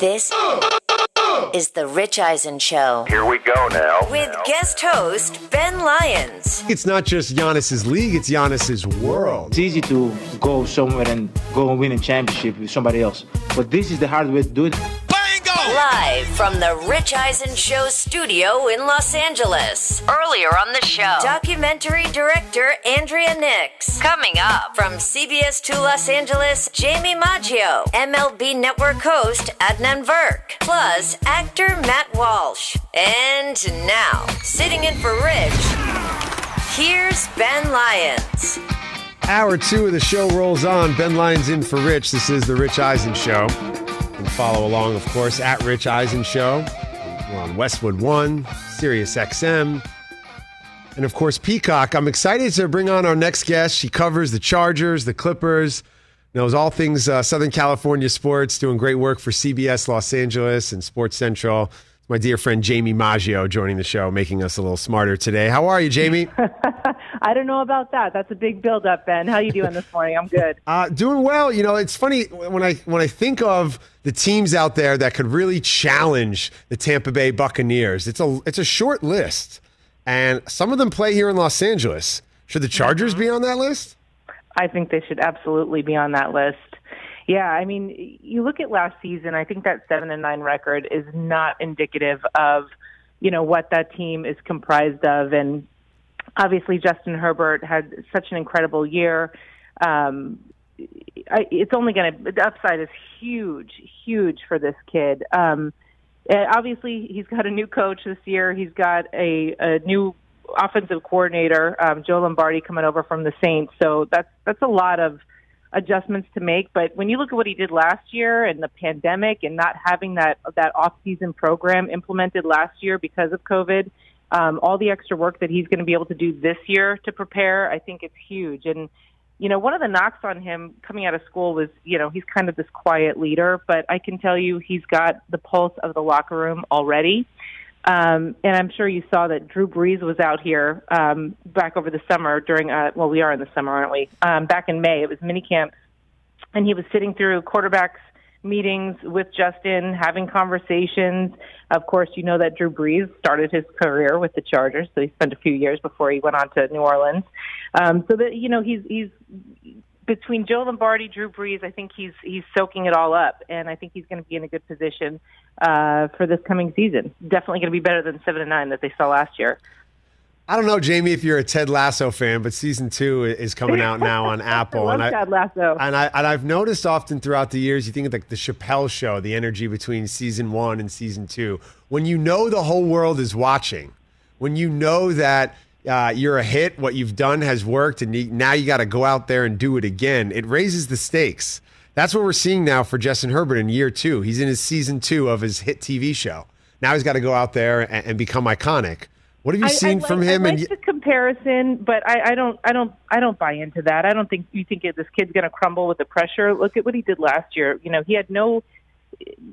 This is The Rich Eisen Show Here we go now. with guest host Ben Lyons. It's not just Giannis's league; it's Giannis's world. It's easy to go somewhere and go and win a championship with somebody else. But this is the hard way to do it. Live from the Rich Eisen Show studio in Los Angeles. Earlier on the show, documentary director Andrea Nix. Coming up from CBS 2 Los Angeles, Jaime Maggio. MLB Network host Adnan Virk. Plus, actor Matt Walsh. And now, sitting in for Rich, here's Ben Lyons. Hour two of the show rolls on. Ben Lyons in for Rich. This is the Rich Eisen Show. Can follow along, of course, at Rich Eisen Show. We're on Westwood One, Sirius XM, and of course Peacock. I'm excited to bring on our next guest. She covers the Chargers, the Clippers, knows all things uh, Southern California sports, doing great work for CBS Los Angeles and Sports Central. My dear friend Jaime Maggio joining the show, making us a little smarter today. How are you, Jaime? I don't know about that. That's a big build up, Ben. How you doing this morning? I'm good. Uh, doing well. You know, it's funny when I when I think of the teams out there that could really challenge the Tampa Bay Buccaneers. It's a it's a short list, and some of them play here in Los Angeles. Should the Chargers be on that list? I think they should absolutely be on that list. Yeah, I mean, you look at last season. I think that seven and nine record is not indicative of, you know, what that team is comprised of. And obviously, Justin Herbert had such an incredible year. Um, I, it's only going to the upside is huge, huge for this kid. Um, obviously, he's got a new coach this year. He's got a, a new offensive coordinator, um, Joe Lombardi, coming over from the Saints. So that's that's a lot of adjustments to make. But when you look at what he did last year and the pandemic and not having that that off season program implemented last year because of COVID, um, all the extra work that he's going to be able to do this year to prepare, I think it's huge. And you know, one of the knocks on him coming out of school was, you know, he's kind of this quiet leader, but I can tell you he's got the pulse of the locker room already. Um, and I'm sure you saw that Drew Brees was out here um, back over the summer during, uh, well, we are in the summer, aren't we? Um, back in May, it was mini camp, and he was sitting through quarterbacks meetings with Justin, having conversations. Of course, you know that Drew Brees started his career with the Chargers, so he spent a few years before he went on to New Orleans. Um, so that you know, he's he's between Joe Lombardi, Drew Brees. I think he's he's soaking it all up, and I think he's going to be in a good position uh, for this coming season. Definitely going to be better than seven and nine that they saw last year. I don't know, Jaime, if you're a Ted Lasso fan, but season two is coming out now on Apple. I love and Ted Lasso. And I and I've noticed often throughout the years, you think of like the Chappelle show, the energy between season one and season two. When you know the whole world is watching, when you know that uh, you're a hit, what you've done has worked, and you, now you got to go out there and do it again. It raises the stakes. That's what we're seeing now for Justin Herbert in year two. He's in his season two of his hit TV show. Now he's got to go out there and, and become iconic. What have you I- seen I from him? I and like the comparison, but I, I don't, I don't, I don't buy into that. I don't think you think this kid's going to crumble with the pressure. Look at what he did last year. You know, he had no,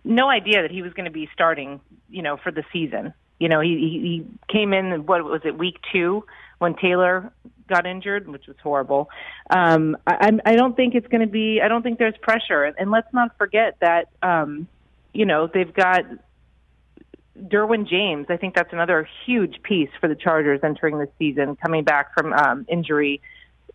no idea that he was going to be starting. You know, for the season. You know, he he, came in. What was it? Week two when Taylor got injured, which was horrible. Um, I, I don't think it's going to be. I don't think there's pressure, and, and let's not forget that. Um, you know, they've got Derwin James, I think that's another huge piece for the Chargers entering this season, coming back from um, injury.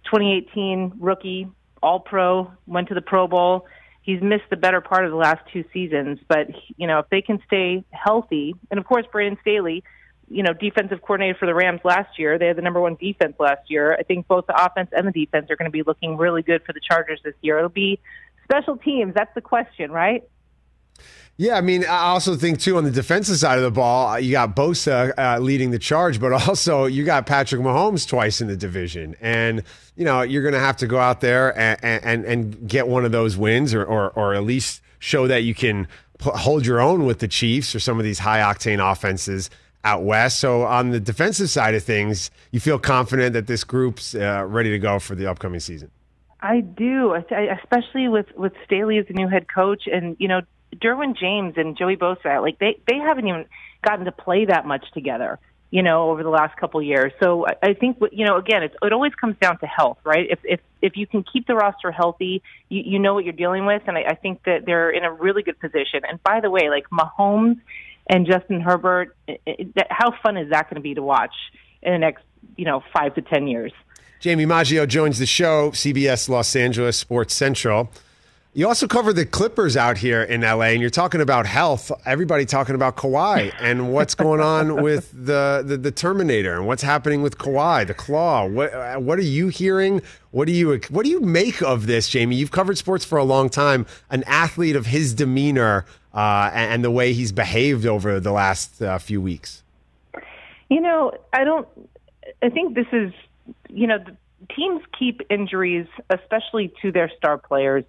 2018 rookie, All Pro, went to the Pro Bowl. He's missed the better part of the last two seasons, but you know if they can stay healthy, and of course Brandon Staley, you know defensive coordinator for the Rams last year, they had the number one defense last year. I think both the offense and the defense are going to be looking really good for the Chargers this year. It'll be special teams. That's the question, right? Yeah, I mean, I also think too on the defensive side of the ball, uh, you got Bosa uh, leading the charge, but also you got Patrick Mahomes twice in the division, and you know you're going to have to go out there and, and and get one of those wins, or or, or at least show that you can hold your own with the Chiefs or some of these high octane offenses out west. So on the defensive side of things, you feel confident that this group's uh, ready to go for the upcoming season. I do, especially with with Staley as the new head coach, and you know Derwin James and Joey Bosa. Like they they haven't even gotten to play that much together. you know, over the last couple of years. So I, I think, you know, again, it's, it always comes down to health, right? If if if you can keep the roster healthy, you, you know what you're dealing with, and I, I think that they're in a really good position. And by the way, like Mahomes and Justin Herbert, it, it, how fun is that going to be to watch in the next, you know, five to ten years? Jaime Maggio joins the show, CBS Los Angeles Sports Central. You also cover the Clippers out here in LA, and you're talking about health. Everybody talking about Kawhi and what's going on with the, the, the Terminator and what's happening with Kawhi, the Claw. What what are you hearing? What do you what do you make of this, Jaime? You've covered sports for a long time. An athlete of his demeanor uh, and, and, the way he's behaved over the last uh, few weeks. You know, I don't. I think this is. You know, teams keep injuries, especially to their star players,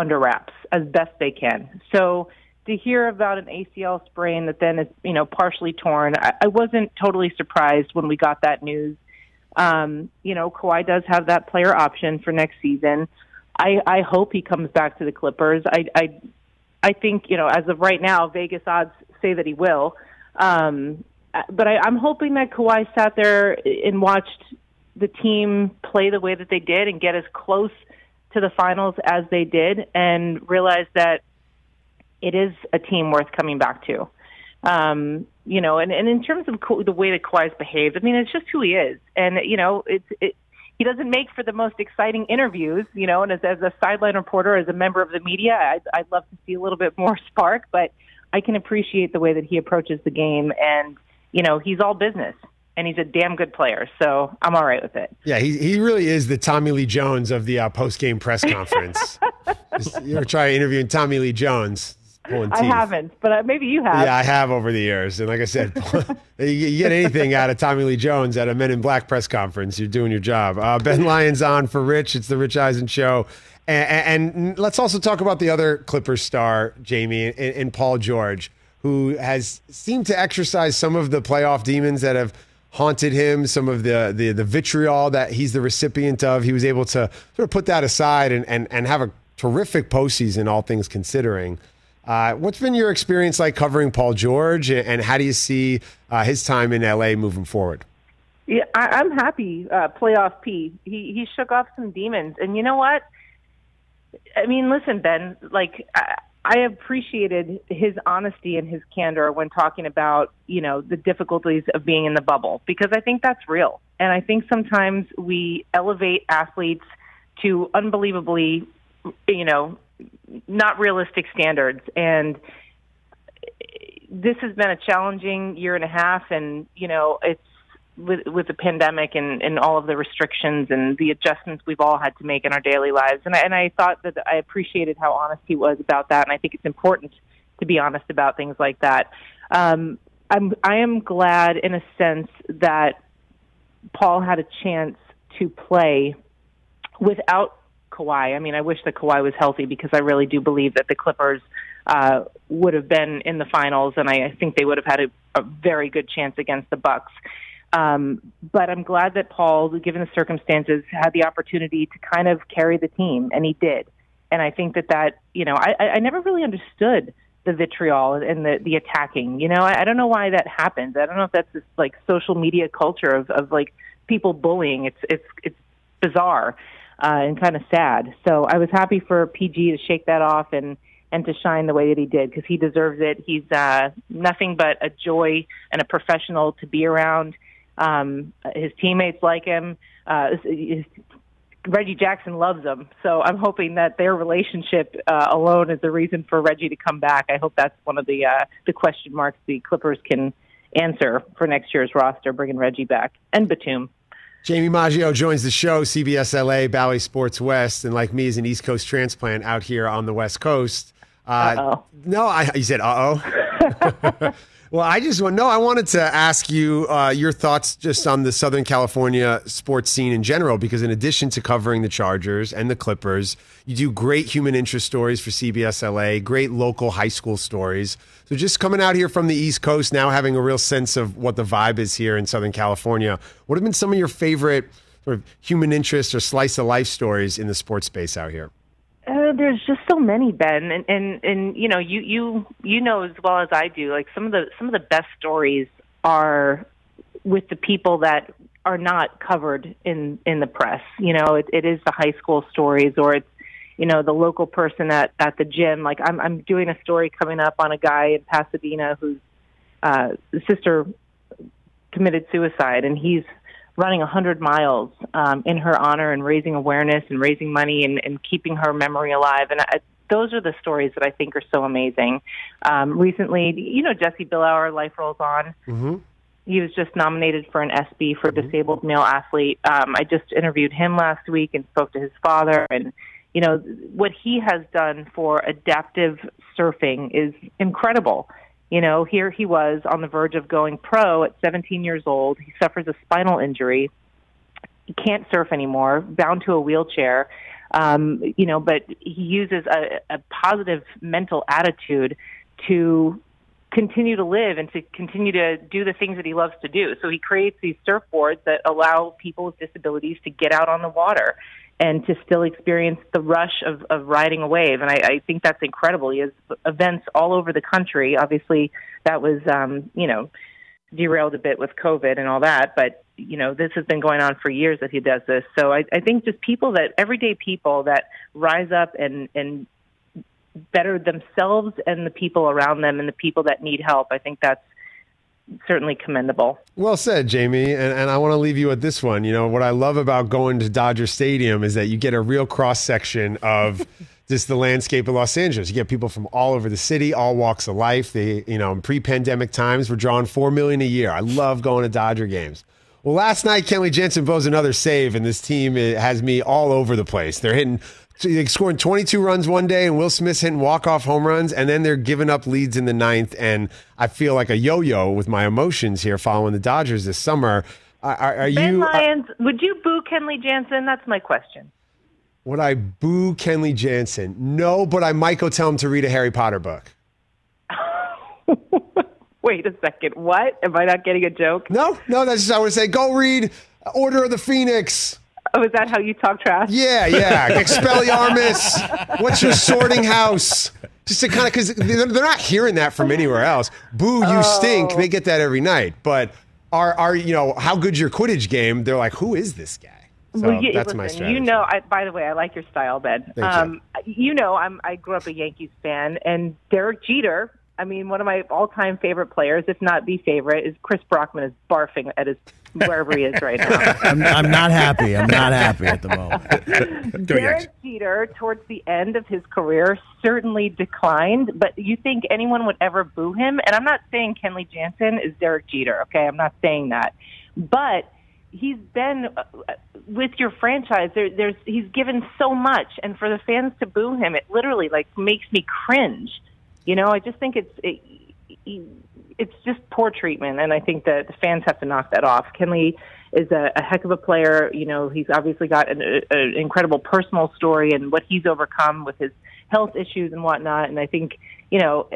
under wraps as best they can. So to hear about an ACL sprain that then is, you know, partially torn, I, I wasn't totally surprised when we got that news. Um, you know, Kawhi does have that player option for next season. I, I hope he comes back to the Clippers. I, I, I think, you know, as of right now, Vegas odds say that he will. Um, but I, I'm hoping that Kawhi sat there and watched the team play the way that they did and get as close – to the finals as they did and realize that it is a team worth coming back to. Um, you know, and, and in terms of Ka- the way that Kawhi's behaved, I mean, it's just who he is. And, you know, it's, it, he doesn't make for the most exciting interviews, you know, and as, as a sideline reporter, as a member of the media, I'd, I'd love to see a little bit more spark, but I can appreciate the way that he approaches the game. And, you know, he's all business and he's a damn good player. So I'm all right with it. Yeah, he, he really is the Tommy Lee Jones of the uh, post game press conference. you ever try interviewing Tommy Lee Jones? I haven't, but maybe you have. Yeah, I have over the years. And like I said, you, you get anything out of Tommy Lee Jones at a Men in Black press conference, you're doing your job. Uh, ben Lyons on for Rich. It's the Rich Eisen Show. And, and, let's also talk about the other Clippers star, Jaime, and, and Paul George, who has seemed to exercise some of the playoff demons that have – haunted him, some of the, the, the vitriol that he's the recipient of. He was able to sort of put that aside and, and, and have a terrific postseason, all things considering. Uh, what's been your experience like covering Paul George, and how do you see uh, his time in LA moving forward? Yeah, I, am happy. Uh, playoff P. He he shook off some demons, and you know what? I mean, listen, Ben. Like I appreciated his honesty and his candor when talking about, you know, the difficulties of being in the bubble because I think that's real. And I think sometimes we elevate athletes to unbelievably, you know, not realistic standards. And this has been a challenging year and a half and, you know, it's with with the pandemic and, and all of the restrictions and the adjustments we've all had to make in our daily lives. And I, and I thought that I appreciated how honest he was about that. And I think it's important to be honest about things like that. Um, I'm I am glad in a sense that Paul had a chance to play without Kawhi. I mean, I wish that Kawhi was healthy because I really do believe that the Clippers uh, would have been in the finals, and I, I think they would have had a, a very good chance against the Bucks. Um, but I'm glad that Paul, given the circumstances, had the opportunity to kind of carry the team, and he did. And I think that that you know I, I never really understood the vitriol and the the attacking. You know, I, I don't know why that happens. I don't know if that's this like social media culture of of like people bullying. It's it's it's bizarre uh, and kind of sad. So I was happy for PG to shake that off and and to shine the way that he did because he deserves it. He's uh, nothing but a joy and a professional to be around. Um, his teammates like him. Uh, his, Reggie Jackson loves him, so I'm hoping that their relationship uh, alone is the reason for Reggie to come back. I hope that's one of the uh, the question marks the Clippers can answer for next year's roster, bringing Reggie back and Batum. Jaime Maggio joins the show, CBS LA, Bally Sports West, and like me, is an East Coast transplant out here on the West Coast. Uh, no, I, you said uh oh. Well, I just want no. I wanted to ask you uh, your thoughts just on the Southern California sports scene in general, because in addition to covering the Chargers and the Clippers, you do great human interest stories for CBS LA, great local high school stories. So, just coming out here from the East Coast, now having a real sense of what the vibe is here in Southern California. What have been some of your favorite sort of human interest or slice of life stories in the sports space out here? There's just so many, Ben, and, and and you know, you you you know as well as I do. Like some of the some of the best stories are with the people that are not covered in in the press. You know, it, it is the high school stories or it's you know the local person at at the gym. Like I'm I'm doing a story coming up on a guy in Pasadena whose uh, sister committed suicide, and he's running a 100 miles um, in her honor and raising awareness and raising money and, and keeping her memory alive. And I, those are the stories that I think are so amazing. Um, recently, you know, Jesse Billauer, Life Rolls On. Mm-hmm. He was just nominated for an ESPY for mm-hmm. disabled male athlete. Um, I just interviewed him last week and spoke to his father. And, you know, what he has done for adaptive surfing is incredible. You know, here he was on the verge of going pro at 17 years old. He suffers a spinal injury. He can't surf anymore, bound to a wheelchair um, you know, but he uses a, a positive mental attitude to continue to live and to continue to do the things that he loves to do. So he creates these surfboards that allow people with disabilities to get out on the water and to still experience the rush of, of riding a wave. And I, I think that's incredible. He has events all over the country. Obviously, that was, um, you know, derailed a bit with COVID and all that, but you know, this has been going on for years that he does this. So I, I think just people that everyday people that rise up and and better themselves and the people around them and the people that need help. I think that's certainly commendable. Well said, Jaime. And, and I want to leave you with this one. You know, what I love about going to Dodger Stadium is that you get a real cross section of just the landscape of Los Angeles. You get people from all over the city, all walks of life. They, you know, in pre-pandemic times, we're drawing four million a year. I love going to Dodger games. Well, last night, Kenley Jansen blows another save, and this team eh, has me all over the place. They're hitting, they're scoring 22 runs one day, and Will Smith's hitting walk-off home runs, and then they're giving up leads in the ninth. And I feel like a yo-yo with my emotions here following the Dodgers this summer. Are, are ben you? Uh, Lyons, would you boo Kenley Jansen? That's my question. Would I boo Kenley Jansen? No, but I might go tell him to read a Harry Potter book. Wait a second. What? Am I not getting a joke? No, no. That's just I would say. Go read Order of the Phoenix. Oh, is that how you talk trash? Yeah, yeah. Expelliarmus. What's your sorting house? Just to kind of because they're, not hearing that from anywhere else. Boo, you oh. stink. They get that every night. But are are you know how good's your Quidditch game? They're like, who is this guy? So well, you, that's listen, my strategy. You know, I, by the way, I like your style, Ben. Thank um, you. you know, I'm I grew up a Yankees fan, and Derek Jeter I mean, one of my all-time favorite players, if not the favorite, is Chris Brockman is barfing at his wherever he is right now. I'm, I'm, not happy. I'm not happy at the moment. Derek Jeter, towards the end of his career, certainly declined. But you think anyone would ever boo him? And I'm not saying Kenley Jansen is Derek Jeter. Okay, I'm not saying that, but he's been uh, with your franchise. There, there's he's given so much, and for the fans to boo him, it literally like makes me cringe. You know, I just think it's it, it's just poor treatment, and I think that the fans have to knock that off. Kenley is a, a heck of a player. You know, he's obviously got an, an incredible personal story and what he's overcome with his health issues and whatnot. And I think, you know,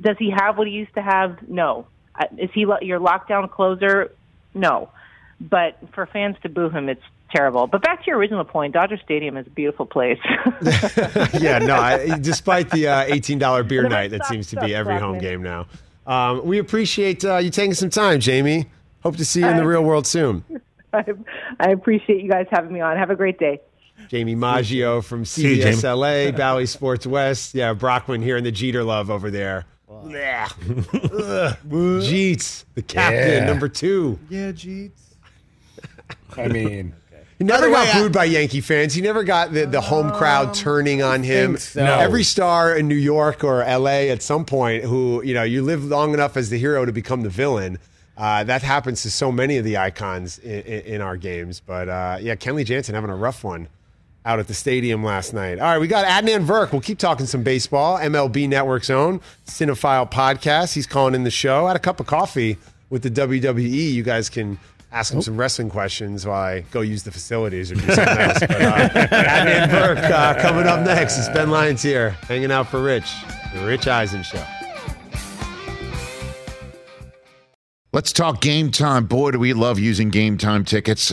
does he have what he used to have? No. Is he your lockdown closer? No. But for fans to boo him, it's terrible. But back to your original point, Dodger Stadium is a beautiful place. yeah, no, I, despite the uh, $18 beer night that seems to be every home game now. Um, we appreciate uh, you taking some time, Jaime. Hope to see you in the real world soon. I, I appreciate you guys having me on. Have a great day. Jaime Maggio from CBSLA, you, LA, Bally Sports West. Yeah, Brockman here in the Jeter love over there. Yeah. Jeets, the captain, yeah. number two. Yeah, Jeets. I mean, he never got booed by Yankee fans. He never got the, the home crowd um, turning on him. So. Every star in New York or LA at some point who, you know, you live long enough as the hero to become the villain. Uh, that happens to so many of the icons in, in, in our games. But uh, yeah, Kenley Jansen having a rough one out at the stadium last night. All right, we got Adnan Virk. We'll keep talking some baseball. MLB Network's own Cinephile podcast. He's calling in the show. Had a cup of coffee with the WWE. You guys can ask him some wrestling questions while I go use the facilities or do something else. But uh, Adnan Virk uh, coming up next. It's Ben Lyons here, hanging out for Rich, the Rich Eisen Show. Let's talk game time. Boy, do we love using game time tickets.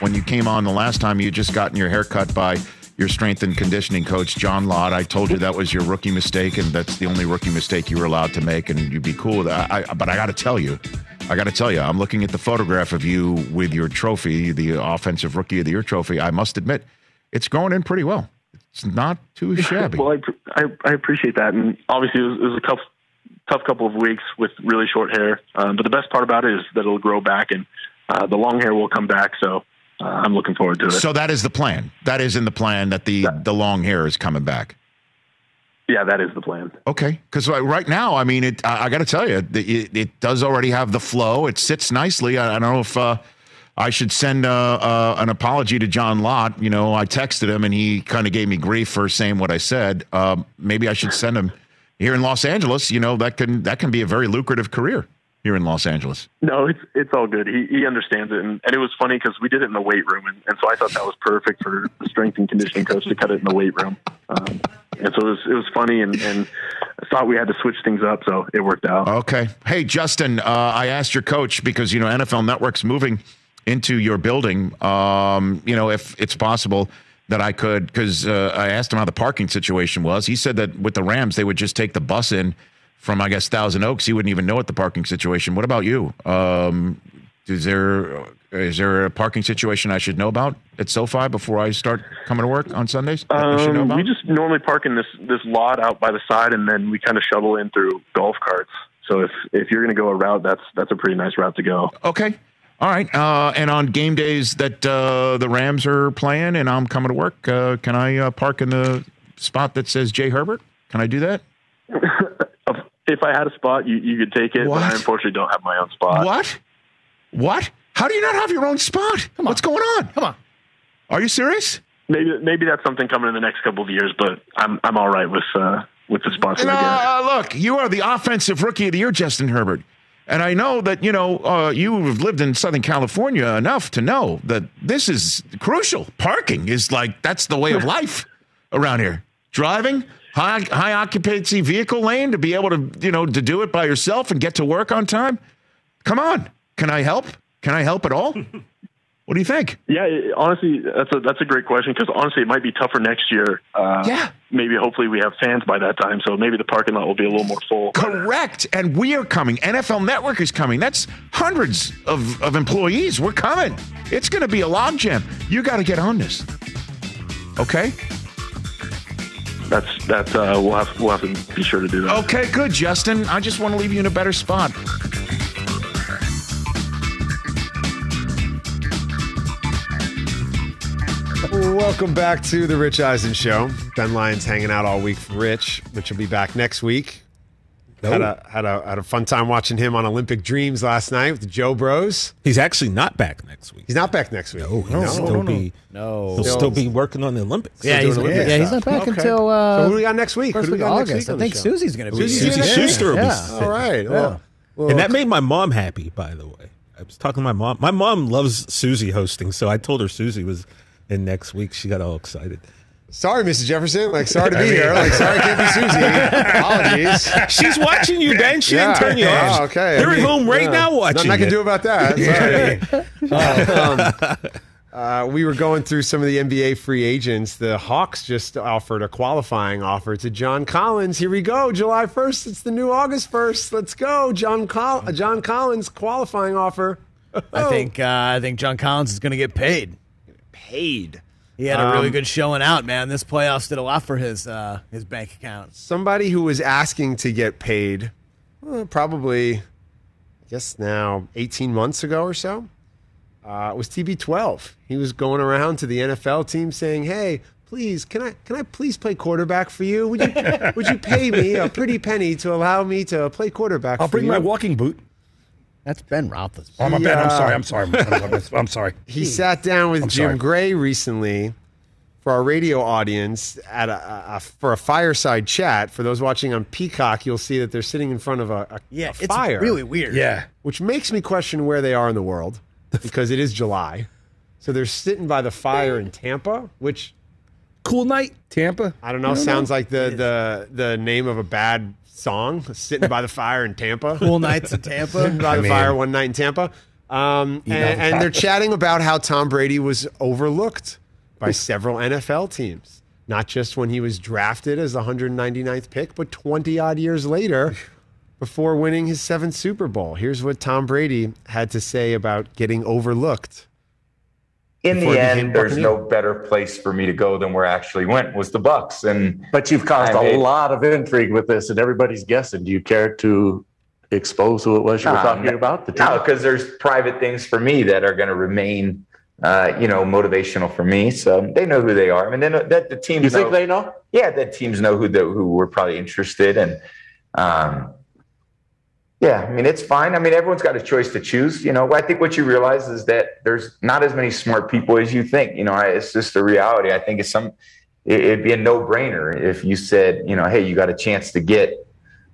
When you came on the last time, you just gotten your hair cut by your strength and conditioning coach, John Lott. I told you that was your rookie mistake, and that's the only rookie mistake you were allowed to make, and you'd be cool with that. I, but I got to tell you, I got to tell you, I'm looking at the photograph of you with your trophy, the Offensive Rookie of the Year trophy. I must admit, it's going in pretty well. It's not too shabby. well, I, I, I, appreciate that, and obviously it was, it was a tough, tough couple of weeks with really short hair. Um, but the best part about it is that it'll grow back, and uh, the long hair will come back. So uh, I'm looking forward to it. So that is the plan. That is in the plan that the yeah. the long hair is coming back. Yeah, that is the plan. Okay, because right now, I mean, it. I, I got to tell you, it, it, does already have the flow. It sits nicely. I, I don't know if uh, I should send uh, uh, an apology to John Lott. You know, I texted him and he kind of gave me grief for saying what I said. Um, maybe I should send him here in Los Angeles. You know, that can that can be a very lucrative career here in Los Angeles. No, it's it's all good. He he understands it, and, and it was funny because we did it in the weight room, and, and so I thought that was perfect for the strength and conditioning coach to cut it in the weight room. Um, and so it was it was funny, and and I thought we had to switch things up, so it worked out. Okay, hey Justin, uh, I asked your coach because you know NFL Network's moving into your building. Um, you know if it's possible that I could because uh, I asked him how the parking situation was. He said that with the Rams they would just take the bus in from I guess Thousand Oaks, he wouldn't even know what the parking situation. What about you? Um, is there is there a parking situation I should know about at SoFi before I start coming to work on Sundays? Um, we just normally park in this this lot out by the side, and then we kind of shuttle in through golf carts. So if if you're going to go a route, that's that's a pretty nice route to go. Okay. All right. Uh, and on game days that uh, the Rams are playing and I'm coming to work, uh, can I uh, park in the spot that says Jay Herbert? Can I do that? if I had a spot, you, you could take it, what? but I unfortunately don't have my own spot. What? What? How do you not have your own spot? Come on. What's going on? Come on. Are you serious? Maybe maybe that's something coming in the next couple of years, but I'm I'm all right with uh, with the spots. Uh, look, you are the offensive rookie of the year, Justin Herbert. And I know that, you know, uh, you have lived in Southern California enough to know that this is crucial. Parking is like, that's the way of life around here. Driving, high high occupancy vehicle lane to be able to you know to do it by yourself and get to work on time? Come on, can I help? Can I help at all? What do you think? Yeah, honestly, that's a that's a great question because honestly, it might be tougher next year. Uh, yeah, maybe hopefully we have fans by that time, so maybe the parking lot will be a little more full. Correct, and we are coming. NFL Network is coming. That's hundreds of, of employees. We're coming. It's going to be a logjam. You got to get on this. Okay. That's that's uh, we'll have we'll have to be sure to do that. Okay, good, Justin. I just want to leave you in a better spot. Welcome back to the Rich Eisen Show. Ben Lyons hanging out all week for Rich. Rich will be back next week. Had a had a had a fun time watching him on Olympic Dreams last night with the Joe Bros. He's actually not back next week. He's not back next week. Oh, he'll No? still be No. he'll still be working on the Olympics. Yeah, doing he's, Olympic yeah, he's not back Okay. until uh, So who do we got next week? first Who do we week of got next August. week I think? Suzy's going to be. Suzy's Suzy here next Shuster will be Yeah. All right. Well, well, And that made my mom happy, by the way. I was talking to my mom. My mom loves Suzy hosting, so I told her Suzy was in next week. She got all excited. Sorry, Mrs. Jefferson. Like, sorry to be here. Like, sorry I can't be Suzy. Apologies. She's watching you, Ben. She Yeah. didn't turn you Oh, off. okay. They're I at home right yeah. now watching. Nothing I can do about that. Sorry. Um, uh, we were going through some of the NBA free agents. The Hawks just offered a qualifying offer to John Collins. Here we go, July 1st. It's the new August 1st. Let's go, John Col- uh, John Collins qualifying offer. I think uh, I think John Collins is going to get paid. Paid. He had a really Um, good showing out, man. This playoffs did a lot for his uh, his bank account. Somebody who was asking to get paid, uh, probably, I guess now 18 months ago or so, uh, was TB12. He was going around to the NFL team saying, "Hey, please, can I can I please play quarterback for you? Would you would you pay me a pretty penny to allow me to play quarterback? I'll for bring you? my walking boot. That's Ben Roethlisberger. Oh, my bad. I'm Yeah. sorry. I'm sorry. I'm, I'm, I'm sorry. He sat down with I'm Jim sorry. Gray recently for our radio audience at a, a, a- for a fireside chat. For those watching on Peacock, you'll see that they're sitting in front of a, a, Yeah, a it's fire. really weird. Yeah. which makes me question where they are in the world because it is July. So they're sitting by the fire in Tampa, which Cool night, Tampa. I don't know, sounds like the, the the name of a bad song. Sitting by the fire in Tampa. Cool nights in Tampa. Sitting by the mean- fire one night in Tampa. Um, and, and they're chatting about how Tom Brady was overlooked by several NFL teams. Not just when he was drafted as the 199th pick, but 20 odd years later before winning his seventh Super Bowl. Here's what Tom Brady had to say about getting overlooked. In before the end, there's no better place for me to go than where I actually went was the Bucks. And But you've caused I a made- lot of intrigue with this, and everybody's guessing. Do you care to expose who it was you were talking about? The no, because there's private things for me that are going to remain, uh, you know, motivational for me. So they know who they are. I mean, they know that the teams. You think know- they know? Yeah, the teams know who the, who were probably interested, and um, yeah, I mean it's fine. I mean everyone's got a choice to choose. You know, I think what you realize is that there's not as many smart people as you think. You know, I, it's just the reality. I think it's some. It, it'd be a no brainer if you said, you know, hey, you got a chance to get.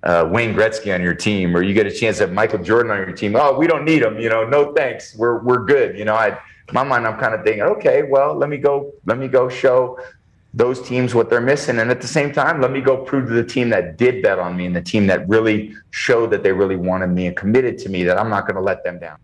Uh, Wayne Gretzky on your team, or you get a chance to have Michael Jordan on your team. Oh, we don't need him. You know, no thanks. We're we're good. You know, I my mind, I'm kind of thinking, okay, well, let me go, let me go show those teams what they're missing. And at the same time, let me go prove to the team that did bet on me and the team that really showed that they really wanted me and committed to me that I'm not going to let them down.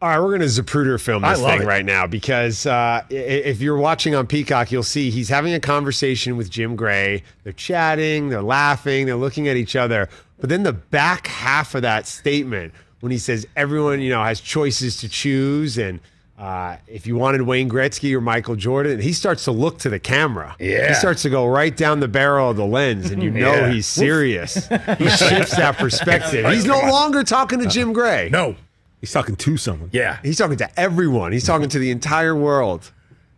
All right, we're going to Zapruder film this thing it. right now because uh, if you're watching on Peacock, you'll see he's having a conversation with Jim Gray. They're chatting, they're laughing, they're looking at each other. But then the back half of that statement, when he says everyone, you know, has choices to choose, and uh, if you wanted Wayne Gretzky or Michael Jordan, he starts to look to the camera. Yeah. he starts to go right down the barrel of the lens, and you know Yeah. he's serious. he shifts that perspective. He's no longer talking to Jim Gray. No. He's talking to someone. Yeah. He's talking to everyone. He's talking to the entire world.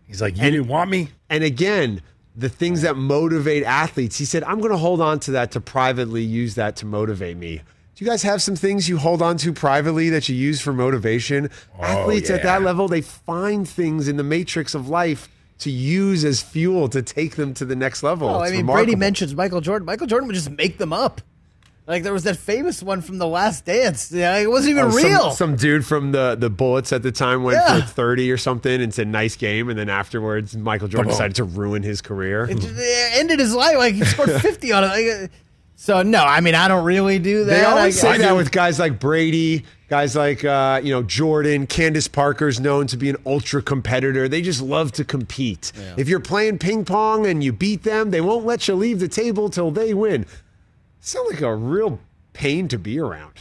He's like, you didn't want me? And again, the things that motivate athletes. He said, I'm going to hold on to that to privately use that to motivate me. Do you guys have some things you hold on to privately that you use for motivation? Athletes at that level, they find things in the matrix of life to use as fuel to take them to the next level. Oh, I mean, remarkable. Brady mentions Michael Jordan. Michael Jordan would just make them up. Like there was that famous one from The Last Dance. Yeah, it wasn't even Oh, real. Some, dude from the, the Bullets at the time went Yeah. for 30 or something and said, nice game. And then afterwards, Michael Jordan Boom. decided to ruin his career. it it ended his life. Like he scored fifty on it. Like, uh, so no, I mean I don't really do that. They always I, say that with guys like Brady, guys like uh, you know Jordan. Candace Parker's known to be an ultra competitor. They just love to compete. If you're playing ping pong and you beat them, they won't let you leave the table till they win. Sound like a real pain to be around.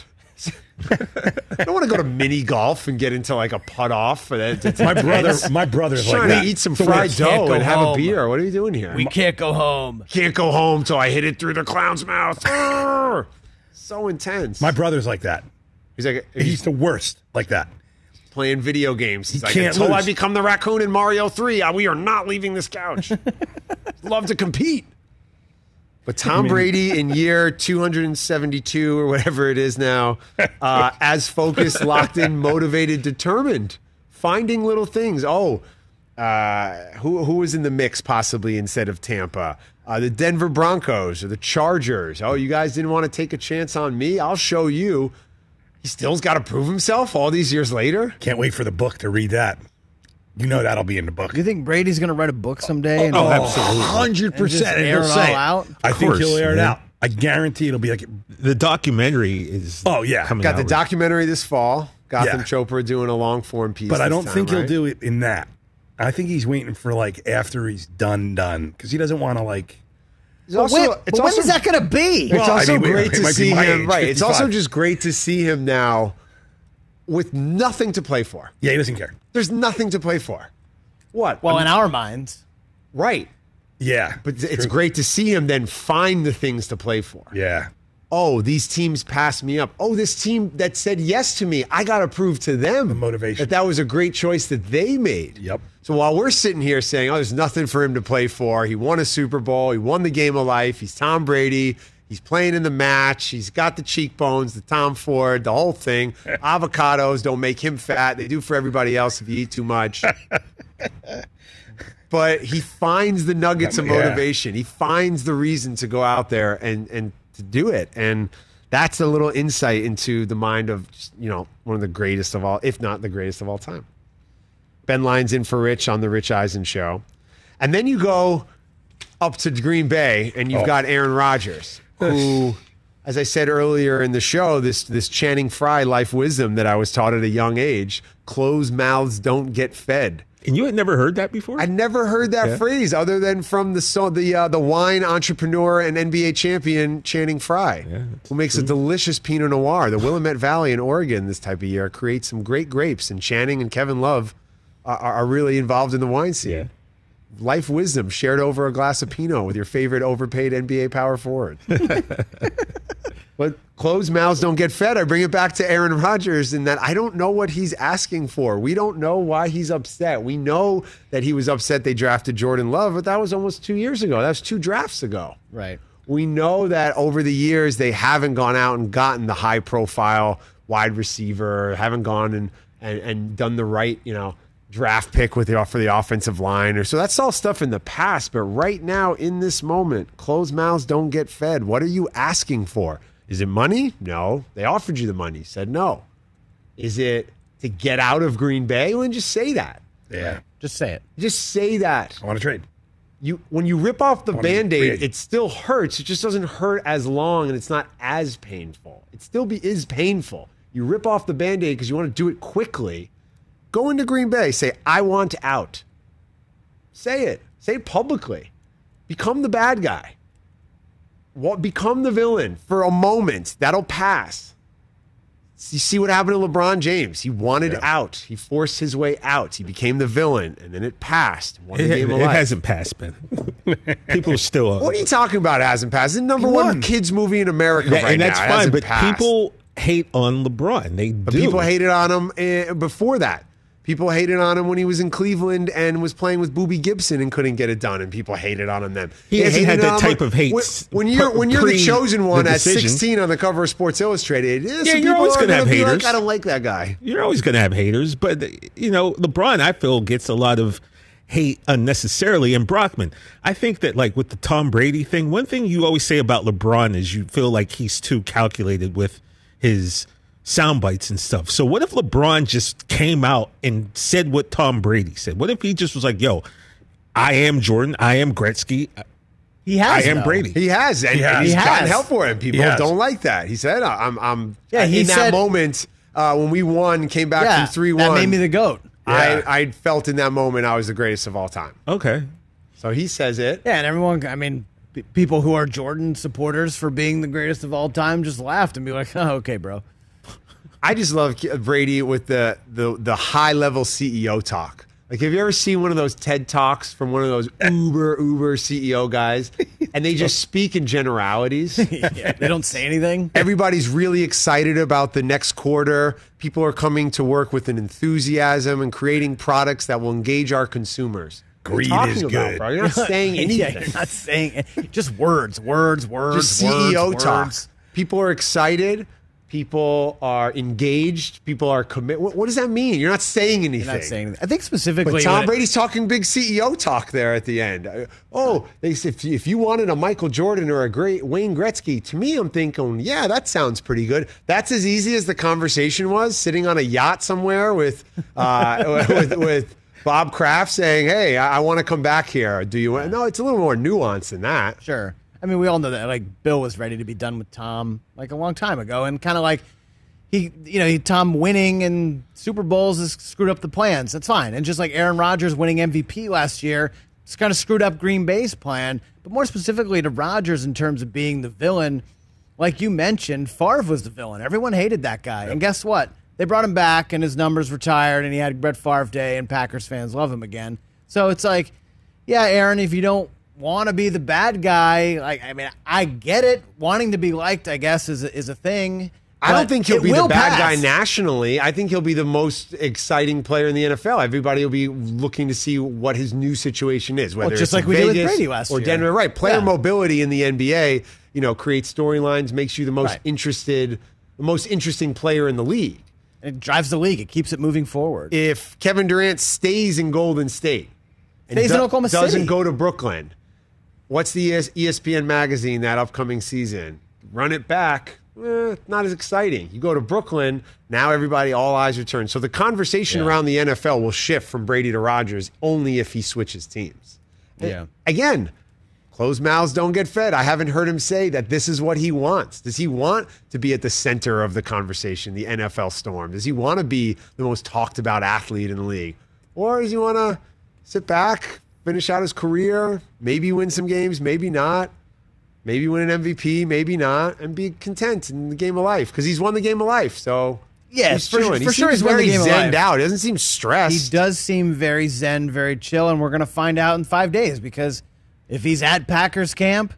I don't want to go to mini golf and get into like a putt off for that. My brother, my brother's trying like that. to eat some So fried dough can't and have a beer. What are you doing here? We can't go home. can't go home till I hit it through the clown's mouth. So intense. My brother's like that. he's like He's the worst like that. playing video games. He's He like, can't until I become the raccoon in Mario 3, uh, we are not leaving this couch. Love to compete. But Tom Brady in year 272 or whatever it is now, uh, as focused, locked in, motivated, determined, finding little things. Oh, uh, who who was in the mix possibly instead of Tampa? Uh, the Denver Broncos or the Chargers. Oh, you guys didn't want to take a chance on me? I'll show you. He still's got to prove himself all these years later. Can't wait for the book to read that. You know that'll be in the book. Do you think Brady's going to write a book someday? and- Oh, absolutely. hundred percent. And air he'll it say all out? I think he'll course, air it man. out. I guarantee it'll be like The documentary is. Oh, yeah. coming Got out the with- documentary this fall. Gotham Yeah. Chopra doing a long form piece. But I this don't time, think he'll right? do it in that. I think he's waiting for like after he's done, done, because he doesn't want to like. It's But also, when, it's but when also, is that going to be? It's Well, I also mean, great it to might be see my him. age, right. It's also 55. just great to see him now with nothing to play for. Yeah, he doesn't care. There's nothing to play for. What? well, I in our minds. right. Yeah, But it's True. great to see him then find the things to play for. Yeah, Oh, these teams passed me up. Oh, this team that said yes to me, I got to prove to them The motivation. that that was a great choice that they made. Yep. So while we're sitting here saying, "Oh, there's nothing for him to play for," he won a Super Bowl, he won the game of life, he's Tom Brady, he's playing in the match, he's got the cheekbones, the Tom Ford, the whole thing. Avocados don't make him fat; they do for everybody else if you eat too much. but he finds the nuggets of Yeah. motivation. He finds the reason to go out there and and to do it. And that's a little insight into the mind of you know one of the greatest of all, if not the greatest of all time. Ben Lyons in for Rich on the Rich Eisen show, and then you go up to Green Bay and you've Oh. got Aaron Rodgers, who. As I said earlier in the show, this this Channing Frye life wisdom that I was taught at a young age: closed mouths don't get fed. And you had never heard that before? I never heard that Yeah. phrase other than from the so, the uh, the wine entrepreneur and NBA champion Channing Frye, Yeah, who makes a delicious Pinot Noir. The Willamette Valley in Oregon this type of year creates some great grapes, and Channing and Kevin Love are, are really involved in the wine scene. yeah. Life wisdom shared over a glass of Pinot with your favorite overpaid NBA power forward. But closed mouths don't get fed. I bring it back to Aaron Rodgers in that I don't know what he's asking for. We don't know why he's upset. We know that he was upset they drafted Jordan Love, but that was almost two years ago. That was two drafts ago. Right. We know that over the years they haven't gone out and gotten the high profile wide receiver, haven't gone and, and, and done the right, you know, draft pick with the for the offensive line or so that's all stuff in the past. But right now, in this moment, closed mouths don't get fed. What are you asking for? Is it money? No. They offered you the money. Said no. Is it to get out of Green Bay? Well, then just say that. yeah. Just say it. Just say that I want to trade. you when you rip off the Wanna band-aid creative. it still hurts it just doesn't hurt as long and it's not as painful it still be is painful you rip off the band-aid because you want to do it quickly go into green bay say i want out say it say it publicly become the bad guy what become the villain for a moment that'll pass you see what happened to LeBron James. He wanted out. He forced his way out. He became the villain, and then it passed. It, game it hasn't passed, Ben. People are still. What are you talking about? It hasn't passed. It's the number one kids movie in America That- right and that's now. It fine, but passed. people hate on LeBron. They But do. people hated on him eh, before that. People hated on him when he was in Cleveland and was playing with Boobie Gibson and couldn't get it done, and people hated on him then. He hasn't had that type of hate When, when you're when you're the chosen one the at 16 on the cover of Sports Illustrated, Yeah, you're always are gonna have haters. Like, I don't like that guy. You're always going to have haters, but you know, LeBron, I feel gets a lot of hate unnecessarily. And Brockman, I think that like with the Tom Brady thing, one thing you always say about LeBron is you feel like he's too calculated with his sound bites and stuff. So what if LeBron just came out and said what Tom Brady said? What if he just was like, "Yo, I am Jordan, I am Gretzky, He has. I am though. Brady." He has, and, He and has. he's He gotten help for him. People He don't like that. He said, "I'm, I'm." Yeah, he in that moment uh, when we won, came back Yeah, from three that one. made me the goat. I, I felt in that moment I was the greatest of all time. Okay. So he says it. Yeah, and everyone. I mean, people who are Jordan supporters for being the greatest of all time just laughed and be like, "Oh, okay, bro." I just love Brady with the the the high level CEO talk. Like, have you ever seen one of those TED talks from one of those uber uber CEO guys, and they just speak in generalities? yeah, they don't say anything. Everybody's really excited about the next quarter. People are coming to work with an enthusiasm and creating products that will engage our consumers. What are you Greed is about, good. bro. You're not saying Yeah, anything. you're not saying just words, words, words, Just CEO words, talk. words. People are excited. People are engaged. People are commit. What, what does that mean? You're not saying anything. You're not saying anything. I think specifically. But Tom it- Brady's talking big CEO talk there at the end. Uh, Oh, they said if you, if you wanted a Michael Jordan or a great Wayne Gretzky, to me, I'm thinking, yeah, that sounds pretty good. That's as easy as the conversation was, sitting on a yacht somewhere with uh, with, with Bob Kraft saying, "Hey, I, I want to come back here. Do you want?" No, it's a little more nuanced than that. Sure. I mean, we all know that. Like Bill was ready to be done with Tom like a long time ago, and kind of like he, you know, he, Tom winning and Super Bowls has screwed up the plans. That's fine. And just like Aaron Rodgers winning MVP last year, it's kind of screwed up Green Bay's plan. But more specifically to Rodgers in terms of being the villain, like you mentioned, Favre was the villain. Everyone hated that guy, and guess what? They brought him back, and his numbers retired, and he had Brett Favre Day, and Packers fans love him again. So it's like, yeah, Aaron, if you don't want to be the bad guy, like I mean, I get it. Wanting to be liked, I guess, is a, is a thing. I don't think he'll be the bad pass. guy nationally. I think he'll be the most exciting player in the NFL. Everybody will be looking to see what his new situation is, whether Well, just it's like we did with Vegas Brady last or year. Denver. Right, player Yeah. mobility in the NBA, you know, creates storylines, makes you the most Right. interested, the most interesting player in the league. It drives the league. It keeps it moving forward. If Kevin Durant stays in Golden State, and Stays in Oklahoma City, doesn't go to Brooklyn, what's the ES- ESPN magazine that upcoming season? Run it back. Eh, not as exciting. You go to Brooklyn, now everybody, all eyes are turned. So the conversation around the NFL will shift from Brady to Rodgers only if he switches teams. Yeah. Again, closed mouths don't get fed. I haven't heard him say that this is what he wants. Does he want to be at the center of the conversation, the NFL storm? Does he want to be the most talked about athlete in the league? Or does he want to sit back, finish out his career, maybe win some games, maybe not? Maybe win an MVP, maybe not, and be content in the game of life because he's won the game of life. So Yeah, he's for, chilling. for he sure he's very game of life. out. He doesn't seem stressed. He does seem very zen, very chill, and we're going to find out in five days because if he's at Packers camp,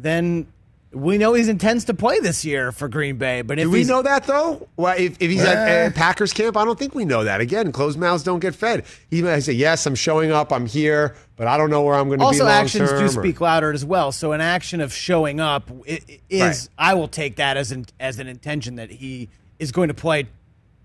then we know he intends to play this year for Green Bay. But if Do we know that though? Well, if, if he's Uh. at Packers camp, I don't think we know that. Again, closed mouths don't get fed. He might say, "Yes, I'm showing up. I'm here, but I don't know where I'm going to be." also actions do or- speak louder as well. So an action of showing up i- i- is, Right. I will take that as an as an intention that he is going to play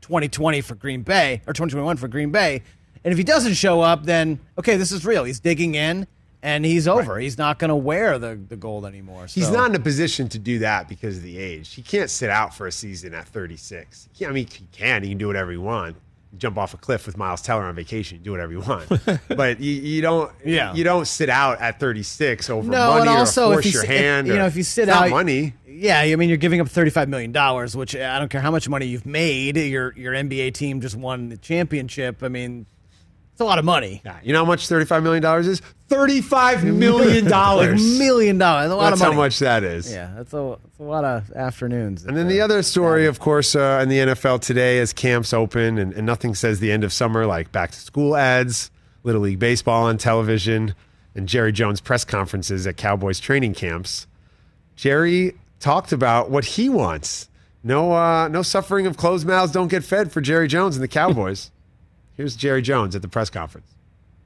2020 for Green Bay or 2021 for Green Bay. And if he doesn't show up, then okay, this is real. He's digging in. And he's over. He's not going to wear the, the gold anymore. He's not in a position to do that because of the age. He can't sit out for a season at 36. He I mean, he can. He can do whatever he wants. Jump off a cliff with Miles Teller on vacation. Do whatever you want. but you, you don't. Yeah. You don't sit out at 36 over No, money and also or if you your hand. you or- know, if you sit it's not out, money. Yeah, I mean, you're giving up thirty-five million dollars, which I don't care how much money you've made. Your your NBA team just won the championship. I mean, it's a lot of money. Yeah, you know how much $35 million is? $35 million. Like million dollars. A lot That's of money. how much that is. Yeah, that's a, that's a lot of afternoons. And then the other story, of course, uh, in the NFL today as camps open and, and nothing says the end of summer like back to school ads, Little League Baseball on television, and Jerry Jones press conferences at Cowboys training camps. Jerry talked about what he wants. No, uh, no suffering of closed mouths don't get fed for Jerry Jones and the Cowboys. Here's Jerry Jones at the press conference.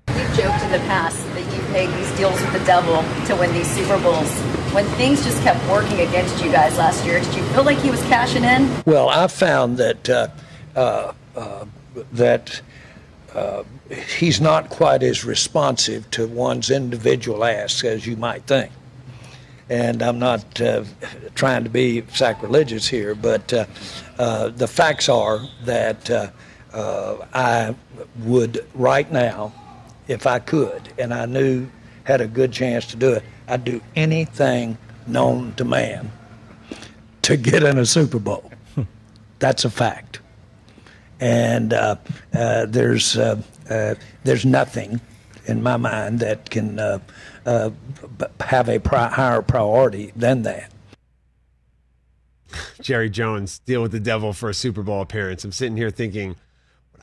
You've joked in the past that you've made these deals with the devil to win these Super Bowls. When things just kept working against you guys last year, did you feel like he was cashing in? Well, I found that uh, uh, uh, that uh, he's not quite as responsive to one's individual asks as you might think. And I'm not uh, trying to be sacrilegious here, but uh, the facts are that I would right now, if I could, and I knew had a good chance to do it, I'd do anything known to man to get in a Super Bowl. That's a fact. And uh, uh, there's uh, uh, there's nothing in my mind that can uh, uh, have a pri- higher priority than that. Jerry Jones deal with the devil for a Super Bowl appearance. I'm sitting here thinking,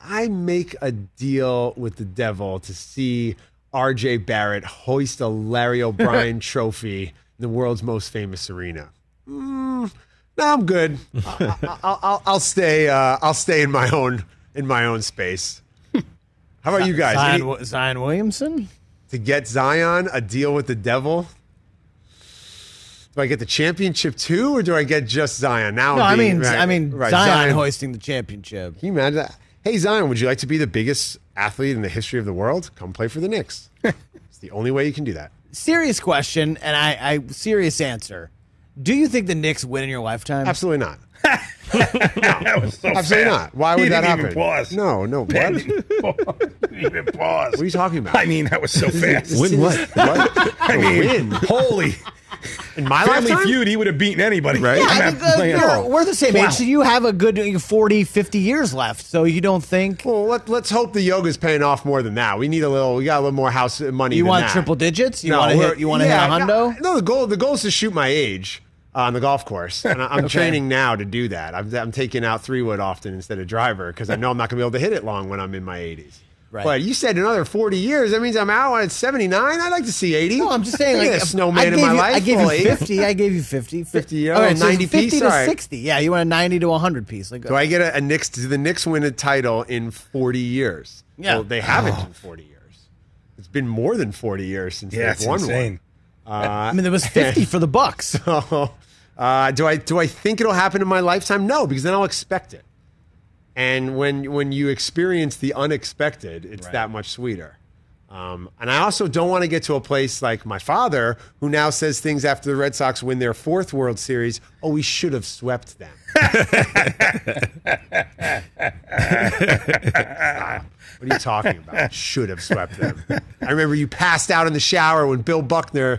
I make a deal with the devil to see RJ Barrett hoist a Larry O'Brien trophy in the world's most famous arena? Mm, no, I'm good. I, I, I'll, I'll, I'll stay. Uh, I'll stay in my own in my own space. How about you guys? Zion, Any- Zion Williamson? to get Zion a deal with the devil? Do I get the championship too, or do I get just Zion? Now, No, I'm I mean, right, I mean, right, Zion, hoisting the championship. Can you imagine that? Hey, Zion, would you like to be the biggest athlete in the history of the world? Come play for the Knicks. it's the only way you can do that. Serious question, and I, I serious answer. Do you think the Knicks win in your lifetime? Absolutely not. that was so fast. Absolutely fast. not. Why would He that happen? Even pause. No, no. What? Ben didn't pause. Didn't even pause. What are you talking about? I mean, that was so fast. Win what? What? I mean, Win. holy. In my Family lifetime? Feud, he would have beaten anybody. Right? Yeah, I'm I not uh, playing- we're, we're the same Wow. age, so you have a good 40, 50 years left. So you don't think Well, let, let's hope the yoga's paying off more than that. We need a little. We got a little more house money. you than want that. triple digits? You No, want to hit? You want to yeah, hit a hundo? No, the goal. The goal is to shoot my age uh, on the golf course, and I- I'm Okay. training now to do that. I'm, I'm taking out three wood often instead of driver because I know I'm not going to be able to hit it long when I'm in my 80s. Right. But you said another 40 years. That means I'm out at 79. I'd like to see 80. No, I'm just saying. Like at a snowman I in gave my you, life. I gave Well, you fifty. I gave you fifty. 50, oh, All right, so 90 fifty piece? to All right. sixty. Yeah, you want a ninety to hundred piece. Like Do I get a, a Knicks? Do the Knicks win a title in 40 years? Yeah. Well, they haven't in 40 years. It's been more than 40 years since Yeah, they've won insane. one. Uh, I mean, there was fifty for the Bucks. So, uh, do I do I think it'll happen in my lifetime? No, because then I'll expect it. And when when you experience the unexpected, it's that much sweeter. Um, and I also don't want to get to a place like my father, who now says things after the Red Sox win their fourth World Series. Oh, we should have swept them. Stop. What are you talking about? Should have swept them. I remember you passed out in the shower when Bill Buckner